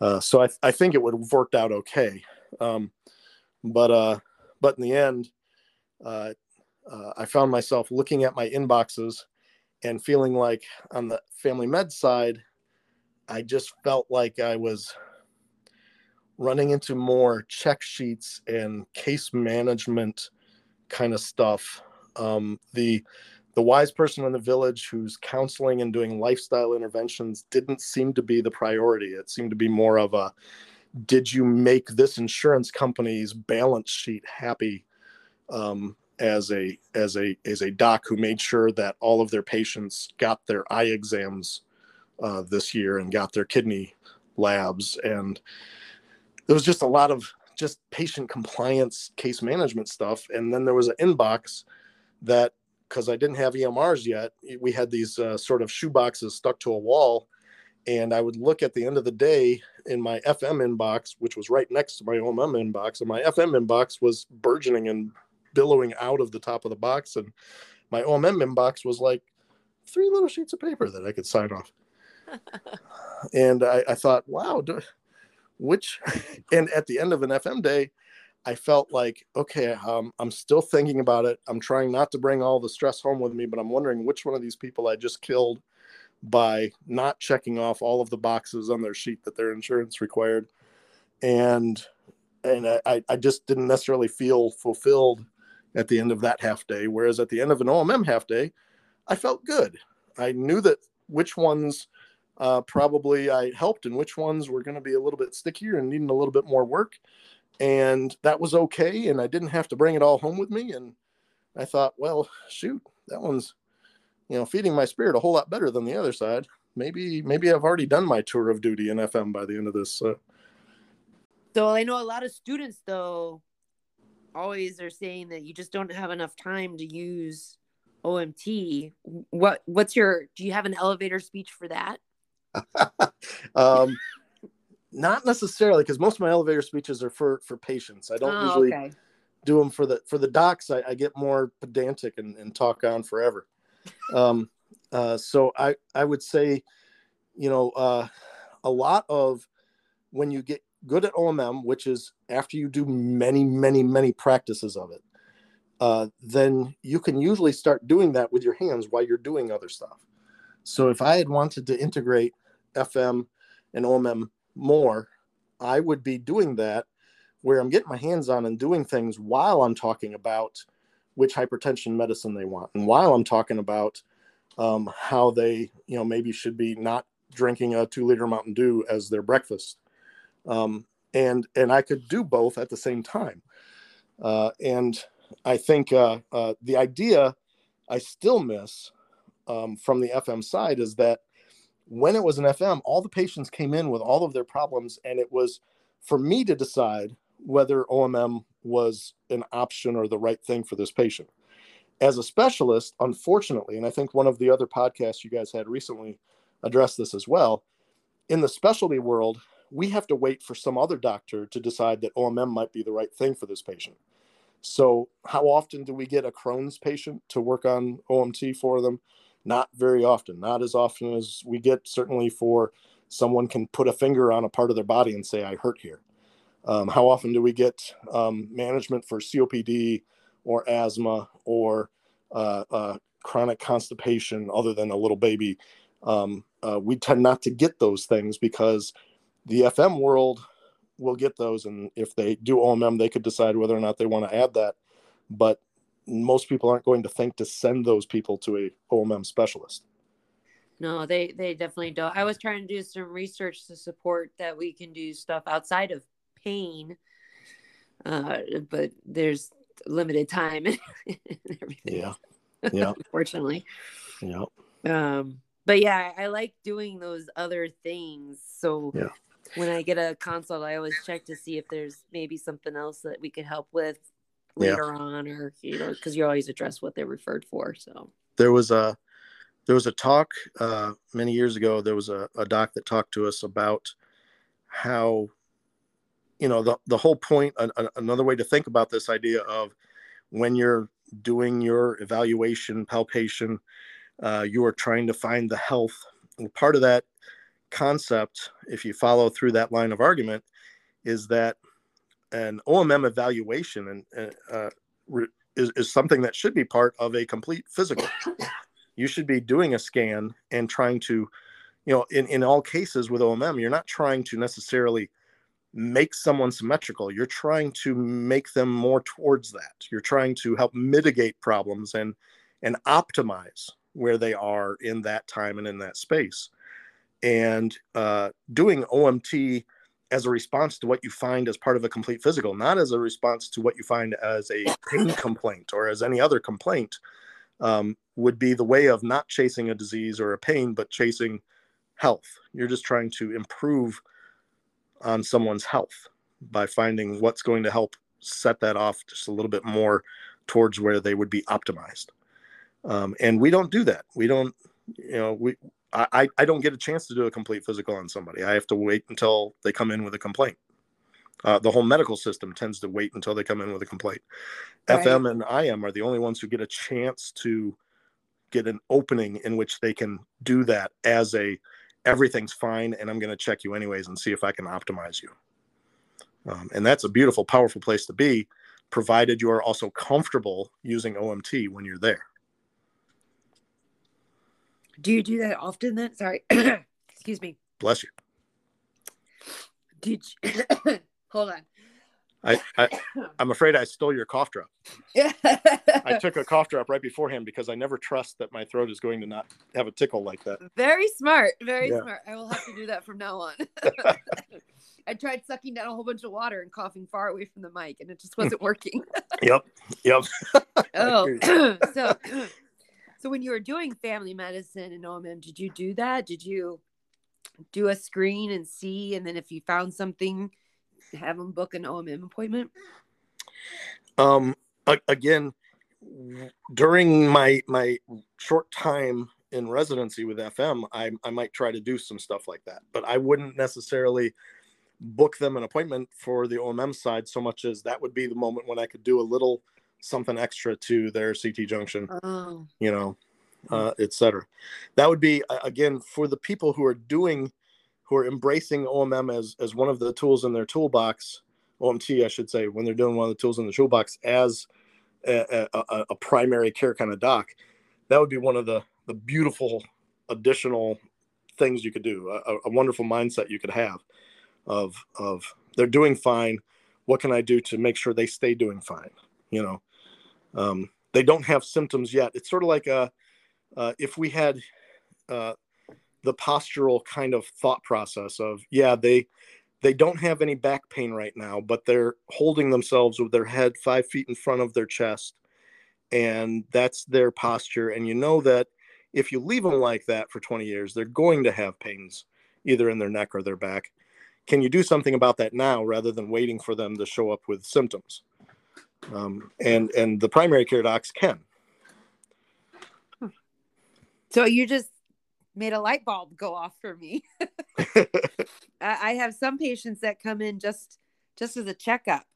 [SPEAKER 3] Uh, so I, I think it would have worked out okay. Um, but, uh, but in the end, uh, uh, I found myself looking at my inboxes and feeling like on the family med side, I just felt like I was running into more check sheets and case management kind of stuff. Um, the the wise person in the village who's counseling and doing lifestyle interventions didn't seem to be the priority. It seemed to be more of a did you make this insurance company's balance sheet happy? Um, as a as a as a doc who made sure that all of their patients got their eye exams uh, this year and got their kidney labs. And there was just a lot of just patient compliance case management stuff. And then there was an inbox that because i didn't have emrs yet we had these uh, sort of shoe boxes stuck to a wall and i would look at the end of the day in my fm inbox which was right next to my omm inbox and my fm inbox was burgeoning and billowing out of the top of the box and my omm inbox was like three little sheets of paper that i could sign off. And I, I, thought, wow, do, which, and at the end of an FM day, I felt like, okay, um, I'm still thinking about it. I'm trying not to bring all the stress home with me, but I'm wondering which one of these people I just killed by not checking off all of the boxes on their sheet that their insurance required. And, and I, I just didn't necessarily feel fulfilled at the end of that half day. Whereas at the end of an OMM half day, I felt good. I knew that which ones uh, probably I helped and which ones were going to be a little bit stickier and needing a little bit more work. And that was okay. And I didn't have to bring it all home with me. And I thought, well, shoot, that one's, you know, feeding my spirit a whole lot better than the other side. Maybe, maybe I've already done my tour of duty in FM by the end of this. Uh...
[SPEAKER 1] So I know a lot of students, though, always are saying that you just don't have enough time to use OMT. What what's your do you have an elevator speech for that?
[SPEAKER 3] um, not necessarily, because most of my elevator speeches are for for patients. I don't oh, usually okay. do them for the for the docs. I, I get more pedantic and, and talk on forever. Um, uh, so I I would say, you know, uh, a lot of when you get good at OMM, which is after you do many many many practices of it, uh, then you can usually start doing that with your hands while you're doing other stuff. So if I had wanted to integrate FM and OMM more, I would be doing that where I'm getting my hands on and doing things while I'm talking about which hypertension medicine they want and while I'm talking about um, how they, you know, maybe should be not drinking a two liter Mountain Dew as their breakfast. Um, and and I could do both at the same time. Uh, and I think uh, uh, the idea I still miss um, from the FM side is that when it was an FM, all the patients came in with all of their problems, and it was for me to decide whether OMM was an option or the right thing for this patient. As a specialist, unfortunately, and I think one of the other podcasts you guys had recently addressed this as well, in the specialty world, we have to wait for some other doctor to decide that OMM might be the right thing for this patient. So, how often do we get a Crohn's patient to work on OMT for them? Not very often, not as often as we get, certainly for someone can put a finger on a part of their body and say, I hurt here. Um, how often do we get um, management for COPD or asthma or uh, uh, chronic constipation other than a little baby? Um, uh, we tend not to get those things because the FM world will get those. And if they do OMM, they could decide whether or not they want to add that. But most people aren't going to think to send those people to a OMM specialist.
[SPEAKER 1] No, they they definitely don't. I was trying to do some research to support that we can do stuff outside of pain, uh, but there's limited time and everything.
[SPEAKER 3] Yeah, yeah.
[SPEAKER 1] Unfortunately.
[SPEAKER 3] Yeah.
[SPEAKER 1] Um, but yeah, I, like doing those other things. So
[SPEAKER 3] yeah.
[SPEAKER 1] when I get a consult, I always check to see if there's maybe something else that we could help with later yeah. on, or you know, because you always address what they're referred for. So
[SPEAKER 3] there was a there was a talk uh, many years ago. There was a, a doc that talked to us about how you know the the whole point. another way to think about this idea of when you're doing your evaluation palpation, uh, you are trying to find the health. And part of that concept, if you follow through that line of argument, is that an OMM evaluation and uh, is, is something that should be part of a complete physical. you should be doing a scan and trying to, you know, in, in all cases with OMM, you're not trying to necessarily make someone symmetrical. You're trying to make them more towards that. You're trying to help mitigate problems and and optimize where they are in that time and in that space. And uh, doing OMT as a response to what you find as part of a complete physical, not as a response to what you find as a pain complaint or as any other complaint, um, would be the way of not chasing a disease or a pain, but chasing health. You're just trying to improve on someone's health by finding what's going to help set that off just a little bit more towards where they would be optimized. Um, and we don't do that. We don't, you know, we I, I don't get a chance to do a complete physical on somebody. I have to wait until they come in with a complaint. Uh, the whole medical system tends to wait until they come in with a complaint. Right. FM and IM are the only ones who get a chance to get an opening in which they can do that as a everything's fine and I'm going to check you anyways and see if I can optimize you. Um, and that's a beautiful, powerful place to be, provided you are also comfortable using OMT when you're there.
[SPEAKER 1] Do you do that often then? Sorry. Excuse me.
[SPEAKER 3] Bless you.
[SPEAKER 1] Did you... hold on.
[SPEAKER 3] I, I am afraid I stole your cough drop. I took a cough drop right beforehand because I never trust that my throat is going to not have a tickle like that.
[SPEAKER 1] Very smart. Very yeah. smart. I will have to do that from now on. I tried sucking down a whole bunch of water and coughing far away from the mic, and it just wasn't working.
[SPEAKER 3] yep. Yep.
[SPEAKER 1] oh, so so when you were doing family medicine and OMM, did you do that? Did you do a screen and see, and then if you found something, have them book an OMM appointment?
[SPEAKER 3] Um, again, during my my short time in residency with FM, I, I might try to do some stuff like that, but I wouldn't necessarily book them an appointment for the OMM side so much as that would be the moment when I could do a little something extra to their CT junction, oh. you know, uh, etc. That would be again for the people who are doing, who are embracing OMM as as one of the tools in their toolbox, OMT, I should say, when they're doing one of the tools in the toolbox as a, a, a primary care kind of doc. That would be one of the the beautiful additional things you could do, a, a wonderful mindset you could have of of they're doing fine. What can I do to make sure they stay doing fine? You know, um, they don't have symptoms yet. It's sort of like a, uh, if we had uh, the postural kind of thought process of, yeah, they they don't have any back pain right now, but they're holding themselves with their head five feet in front of their chest, and that's their posture. And you know that if you leave them like that for 20 years, they're going to have pains either in their neck or their back. Can you do something about that now rather than waiting for them to show up with symptoms? Um, and and the primary care docs can.
[SPEAKER 1] So you just made a light bulb go off for me. I have some patients that come in just just as a checkup,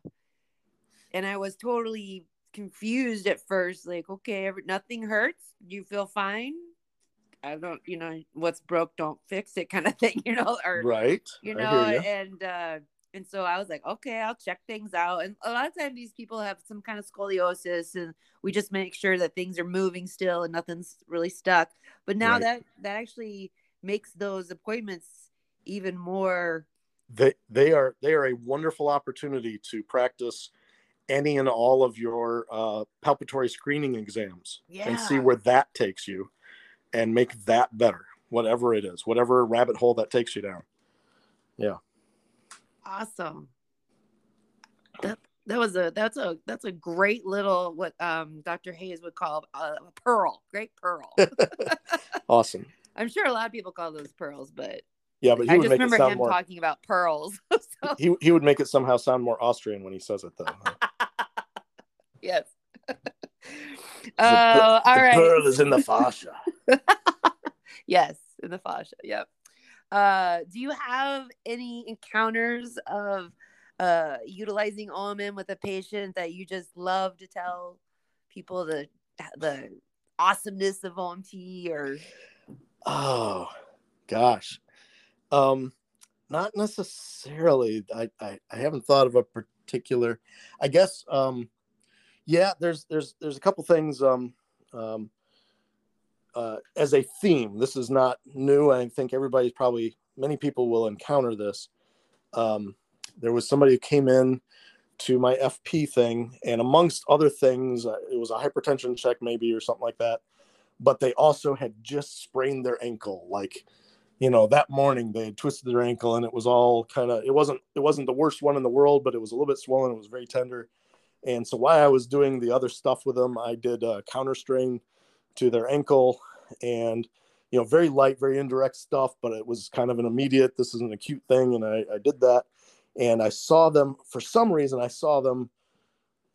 [SPEAKER 1] and I was totally confused at first. Like, okay, nothing hurts. You feel fine. I don't, you know, what's broke, don't fix it kind of thing, you know, or
[SPEAKER 3] right.
[SPEAKER 1] you know, and uh and so I was like, okay, I'll check things out. And a lot of times these people have some kind of scoliosis and we just make sure that things are moving still and nothing's really stuck. But now right. that that actually makes those appointments even more
[SPEAKER 3] they they are they are a wonderful opportunity to practice any and all of your uh, palpatory screening exams yeah. and see where that takes you and make that better whatever it is whatever rabbit hole that takes you down yeah
[SPEAKER 1] awesome that that was a that's a that's a great little what um dr hayes would call a, a pearl great pearl
[SPEAKER 3] awesome
[SPEAKER 1] i'm sure a lot of people call those pearls but
[SPEAKER 3] yeah, but
[SPEAKER 1] I just remember him more, talking about pearls.
[SPEAKER 3] so. He he would make it somehow sound more Austrian when he says it, though.
[SPEAKER 1] yes. Uh, all right.
[SPEAKER 3] Pearl is in the fascia.
[SPEAKER 1] yes, in the fascia. Yep. Uh, do you have any encounters of uh, utilizing OMM with a patient that you just love to tell people the the awesomeness of OMT or?
[SPEAKER 3] Oh, gosh. Um, not necessarily. I, I, I haven't thought of a particular. I guess. Um, yeah. There's there's there's a couple things. Um, um, uh, as a theme, this is not new. I think everybody's probably many people will encounter this. Um, there was somebody who came in to my FP thing, and amongst other things, uh, it was a hypertension check maybe or something like that. But they also had just sprained their ankle, like you know that morning they had twisted their ankle and it was all kind of it wasn't it wasn't the worst one in the world but it was a little bit swollen it was very tender and so while i was doing the other stuff with them i did a counter strain to their ankle and you know very light very indirect stuff but it was kind of an immediate this is an acute thing and i, I did that and i saw them for some reason i saw them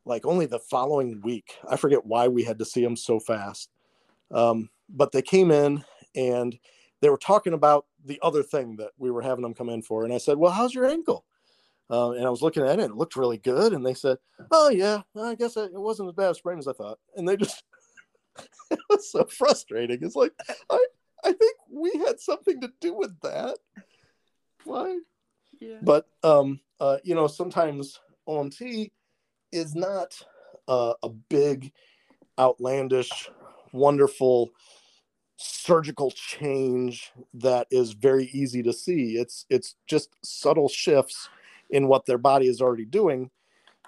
[SPEAKER 3] like only the following week i forget why we had to see them so fast um, but they came in and they were talking about the other thing that we were having them come in for. And I said, Well, how's your ankle? Uh, and I was looking at it, it looked really good. And they said, Oh, yeah, I guess it wasn't as bad a sprain as I thought. And they just, it was so frustrating. It's like, I, I think we had something to do with that. Why? Yeah. But, um, uh, you know, sometimes OMT is not uh, a big, outlandish, wonderful surgical change that is very easy to see. It's it's just subtle shifts in what their body is already doing,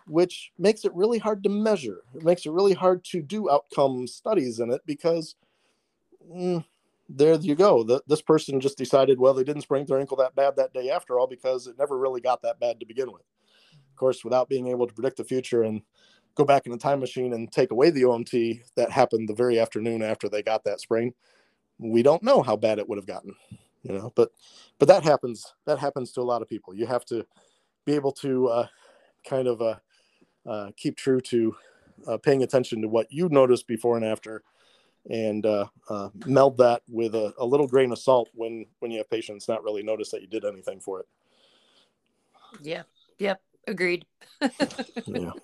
[SPEAKER 3] which makes it really hard to measure. It makes it really hard to do outcome studies in it because mm, there you go. The, this person just decided, well, they didn't sprain their ankle that bad that day after all because it never really got that bad to begin with. Of course, without being able to predict the future and go back in the time machine and take away the OMT that happened the very afternoon after they got that sprain, we don't know how bad it would have gotten you know but but that happens that happens to a lot of people you have to be able to uh, kind of uh, uh, keep true to uh, paying attention to what you notice before and after and uh, uh, meld that with a, a, little grain of salt when when you have patients not really notice that you did anything for it.
[SPEAKER 1] Yeah. Yep. Agreed.
[SPEAKER 3] Yeah.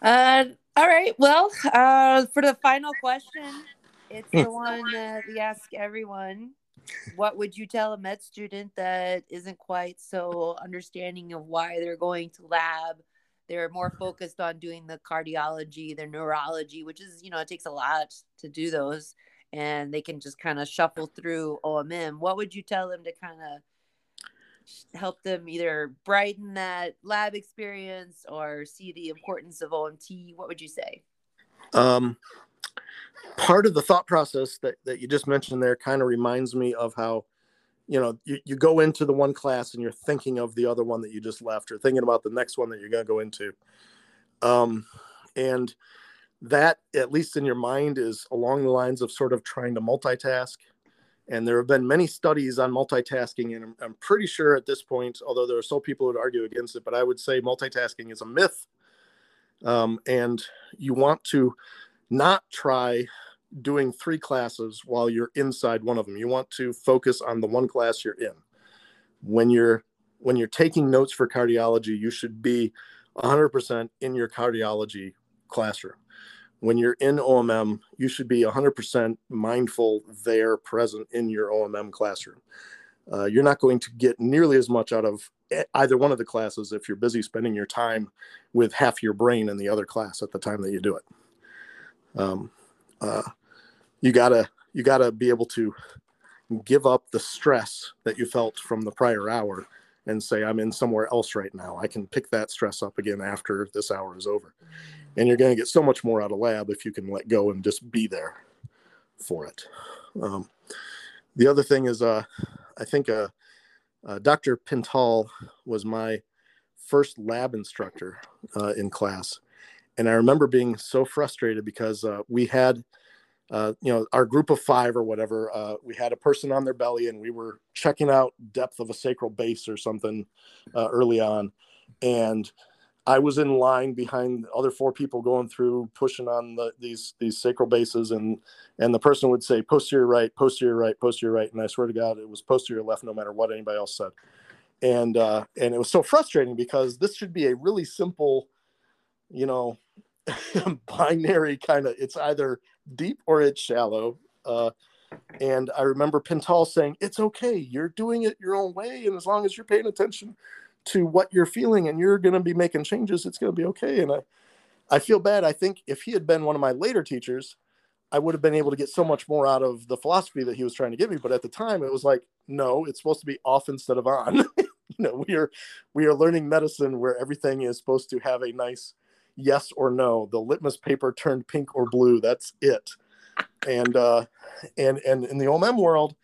[SPEAKER 1] Uh all right. Well uh for the final question it's the one that we ask everyone. What would you tell a med student that isn't quite so understanding of why they're going to lab? They're more focused on doing the cardiology, their neurology, which is, you know, it takes a lot to do those. And they can just kind of shuffle through OMM. What would you tell them to kind of help them either brighten that lab experience or see the importance of OMT? What would you say?
[SPEAKER 3] Um, part of the thought process that, that you just mentioned there kind of reminds me of how you know you, you go into the one class and you're thinking of the other one that you just left or thinking about the next one that you're going to go into. Um, and that at least in your mind is along the lines of sort of trying to multitask. And there have been many studies on multitasking and I'm, I'm pretty sure at this point although there are still people who would argue against it but i would say multitasking is a myth. Um, and you want to not try doing three classes while you're inside one of them. You want to focus on the one class you're in. When you're when you're taking notes for cardiology, you should be 100% in your cardiology classroom. when you're in OMM, you should be 100% mindful there, present in your OMM classroom. Uh, you're not going to get nearly as much out of either one of the classes if you're busy spending your time with half your brain in the other class at the time that you do it. Um, uh, you gotta you gotta be able to give up the stress that you felt from the prior hour and say i'm in somewhere else right now. I can pick that stress up again after this hour is over. And you're going to get so much more out of lab if you can let go and just be there for it. Um, the other thing is uh, i think uh, uh, dr pintal was my first lab instructor uh, in class. And i remember being so frustrated because uh, we had uh, you know, our group of five or whatever, uh, we had a person on their belly and we were checking out depth of a sacral base or something uh, early on. And I was in line behind other four people going through, pushing on the, these these sacral bases, and and the person would say posterior right, posterior right, posterior right, and I swear to God, it was posterior left, no matter what anybody else said. And uh, and it was so frustrating because this should be a really simple, you know, binary kind of. It's either deep or it's shallow. Uh, and I remember Pintal saying, "It's okay. You're doing it your own way, and as long as you're paying attention to what you're feeling and you're going to be making changes, it's going to be okay." And I, I feel bad. I think if he had been one of my later teachers, I would have been able to get so much more out of the philosophy that he was trying to give me. But at the time, it was like, no, it's supposed to be off instead of on. you know, we are we are learning medicine where everything is supposed to have a nice yes or no. The litmus paper turned pink or blue. That's it. And uh, and and in the OMM world,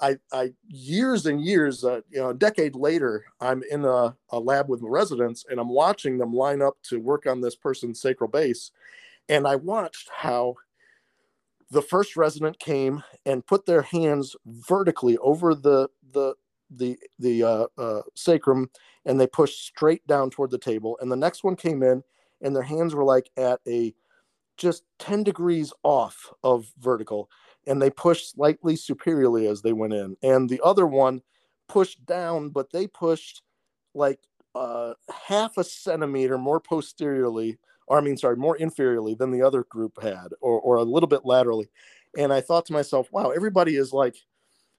[SPEAKER 3] I, I years and years, uh, you know, a decade later, I'm in a, a lab with residents and I'm watching them line up to work on this person's sacral base, and I watched how the first resident came and put their hands vertically over the the the the uh, uh, sacrum and they pushed straight down toward the table and the next one came in and their hands were like at a just 10 degrees off of vertical and they pushed slightly superiorly as they went in. And the other one pushed down but they pushed like uh, half a centimeter more posteriorly or i mean sorry more inferiorly than the other group had or, or a little bit laterally. And i thought to myself wow everybody is like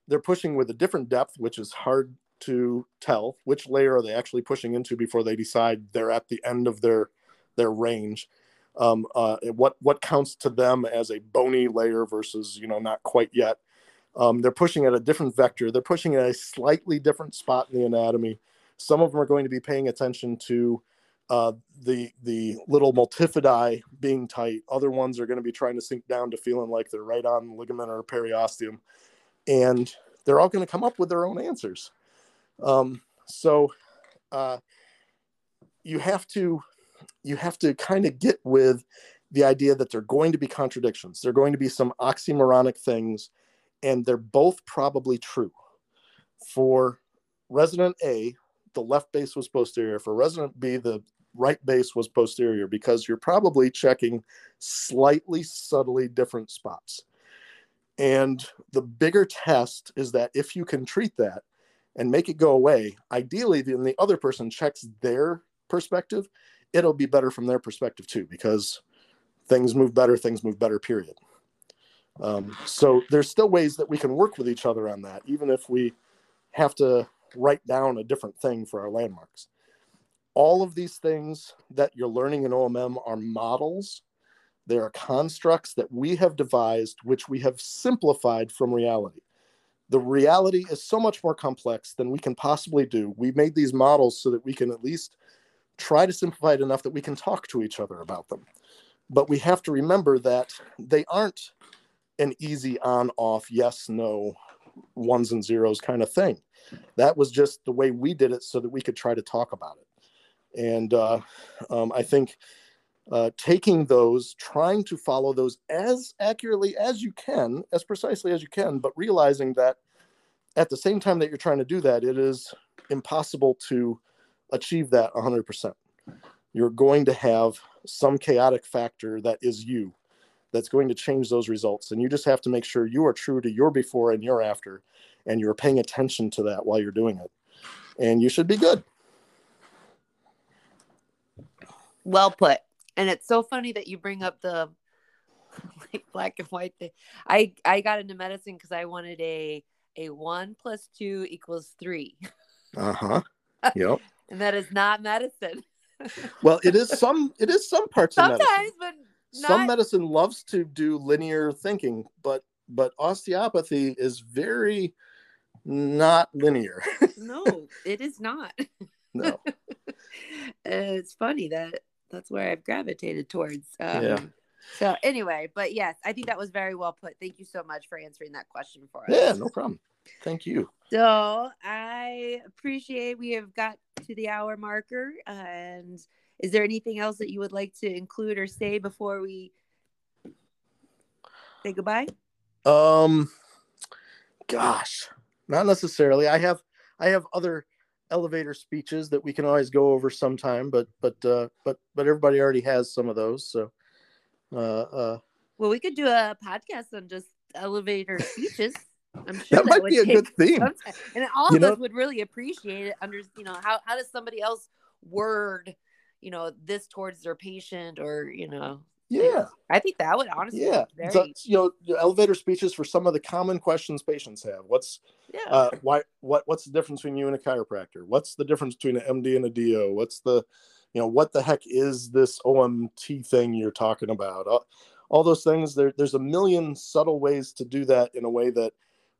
[SPEAKER 3] they're pushing with a different depth which is hard to tell which layer are they actually pushing into before they decide they're at the end of their their range. Um, uh, what what counts to them as a bony layer versus you know not quite yet. Um, they're pushing at a different vector. They're pushing at a slightly different spot in the anatomy. Some of them are going to be paying attention to uh, the the little multifidi being tight. Other ones are going to be trying to sink down to feeling like they're right on ligament or periosteum, and they're all going to come up with their own answers. Um, so uh, you have to you have to kind of get with the idea that there are going to be contradictions. There are going to be some oxymoronic things, and they're both probably true. For resident A, the left base was posterior. For resident B, the right base was posterior because you're probably checking slightly subtly different spots. And the bigger test is that if you can treat that and make it go away, ideally, then the other person checks their perspective it'll be better from their perspective too because things move better things move better period. Um, so there's still ways that we can work with each other on that even if we have to write down a different thing for our landmarks. All of these things that you're learning in omm are models. They are constructs that we have devised which we have simplified from reality. The reality is so much more complex than we can possibly do. We made these models so that we can at least try to simplify it enough that we can talk to each other about them. But we have to remember that they aren't an easy on off, yes, no, ones and zeros kind of thing. That was just the way we did it so that we could try to talk about it. And uh, um, I think uh, taking those, trying to follow those as accurately as you can, as precisely as you can, but realizing that at the same time that you're trying to do that, it is impossible to achieve that 100%. You're going to have some chaotic factor that is you that's going to change those results. And you just have to make sure you are true to your before and your after, and you're paying attention to that while you're doing it. And you should be good.
[SPEAKER 1] Well put. And it's so funny that you bring up the like black and white thing. I I got into medicine because I wanted a a one plus two equals three.
[SPEAKER 3] Uh huh. Yep.
[SPEAKER 1] and that is not medicine.
[SPEAKER 3] well, it is some. It is some parts
[SPEAKER 1] Sometimes,
[SPEAKER 3] of medicine.
[SPEAKER 1] but not,
[SPEAKER 3] Some medicine loves to do linear thinking, but but osteopathy is very not linear.
[SPEAKER 1] no, it is not.
[SPEAKER 3] no.
[SPEAKER 1] it's funny that that's where I've gravitated towards. Um,
[SPEAKER 3] Yeah.
[SPEAKER 1] So anyway, but yes, I think that was very well put. Thank you so much for answering that question for us.
[SPEAKER 3] Yeah, no problem. Thank you.
[SPEAKER 1] So I appreciate we have got to the hour marker. And is there anything else that you would like to include or say before we say goodbye?
[SPEAKER 3] Um, gosh, not necessarily. I have I have other elevator speeches that we can always go over sometime, but but uh, but but everybody already has some of those. So, uh, uh,
[SPEAKER 1] Well, we could do a podcast on just elevator speeches. I'm sure
[SPEAKER 3] that might
[SPEAKER 1] would
[SPEAKER 3] be a good theme.
[SPEAKER 1] And all
[SPEAKER 3] You
[SPEAKER 1] of
[SPEAKER 3] know-
[SPEAKER 1] us would really appreciate it. Under you know, how how does somebody else word, you know, this towards their patient or you know,
[SPEAKER 3] Yeah,
[SPEAKER 1] I think that would honestly
[SPEAKER 3] yeah.
[SPEAKER 1] be very
[SPEAKER 3] So, you know, elevator speeches for some of the common questions patients have. What's
[SPEAKER 1] yeah.
[SPEAKER 3] uh, why what what's the difference between you and a chiropractor what's the difference between an md and a do what's the you know what the heck is this omt thing you're talking about all, all those things there, there's a million subtle ways to do that in a way that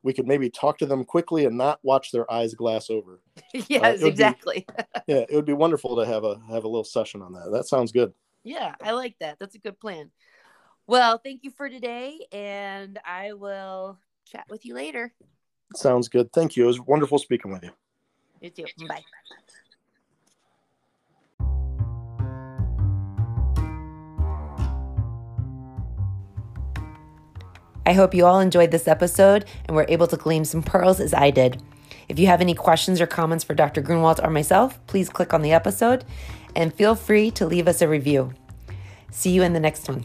[SPEAKER 3] we could maybe talk to them quickly and not watch their eyes glass over
[SPEAKER 1] yes, uh,
[SPEAKER 3] it would be-
[SPEAKER 1] exactly.
[SPEAKER 3] yeah it would be wonderful to have a have a little session on that that sounds good
[SPEAKER 1] Yeah, I like that. That's a good plan. Well, thank you for today, and I will chat with you later.
[SPEAKER 3] sounds good thank you it was wonderful speaking with you
[SPEAKER 1] You too. Bye. I hope you all enjoyed this episode and were able to glean some pearls as I did. If you have any questions or comments for Dr. Grunwaldt or myself, please click on the episode and feel free to leave us a review. See you in the next one.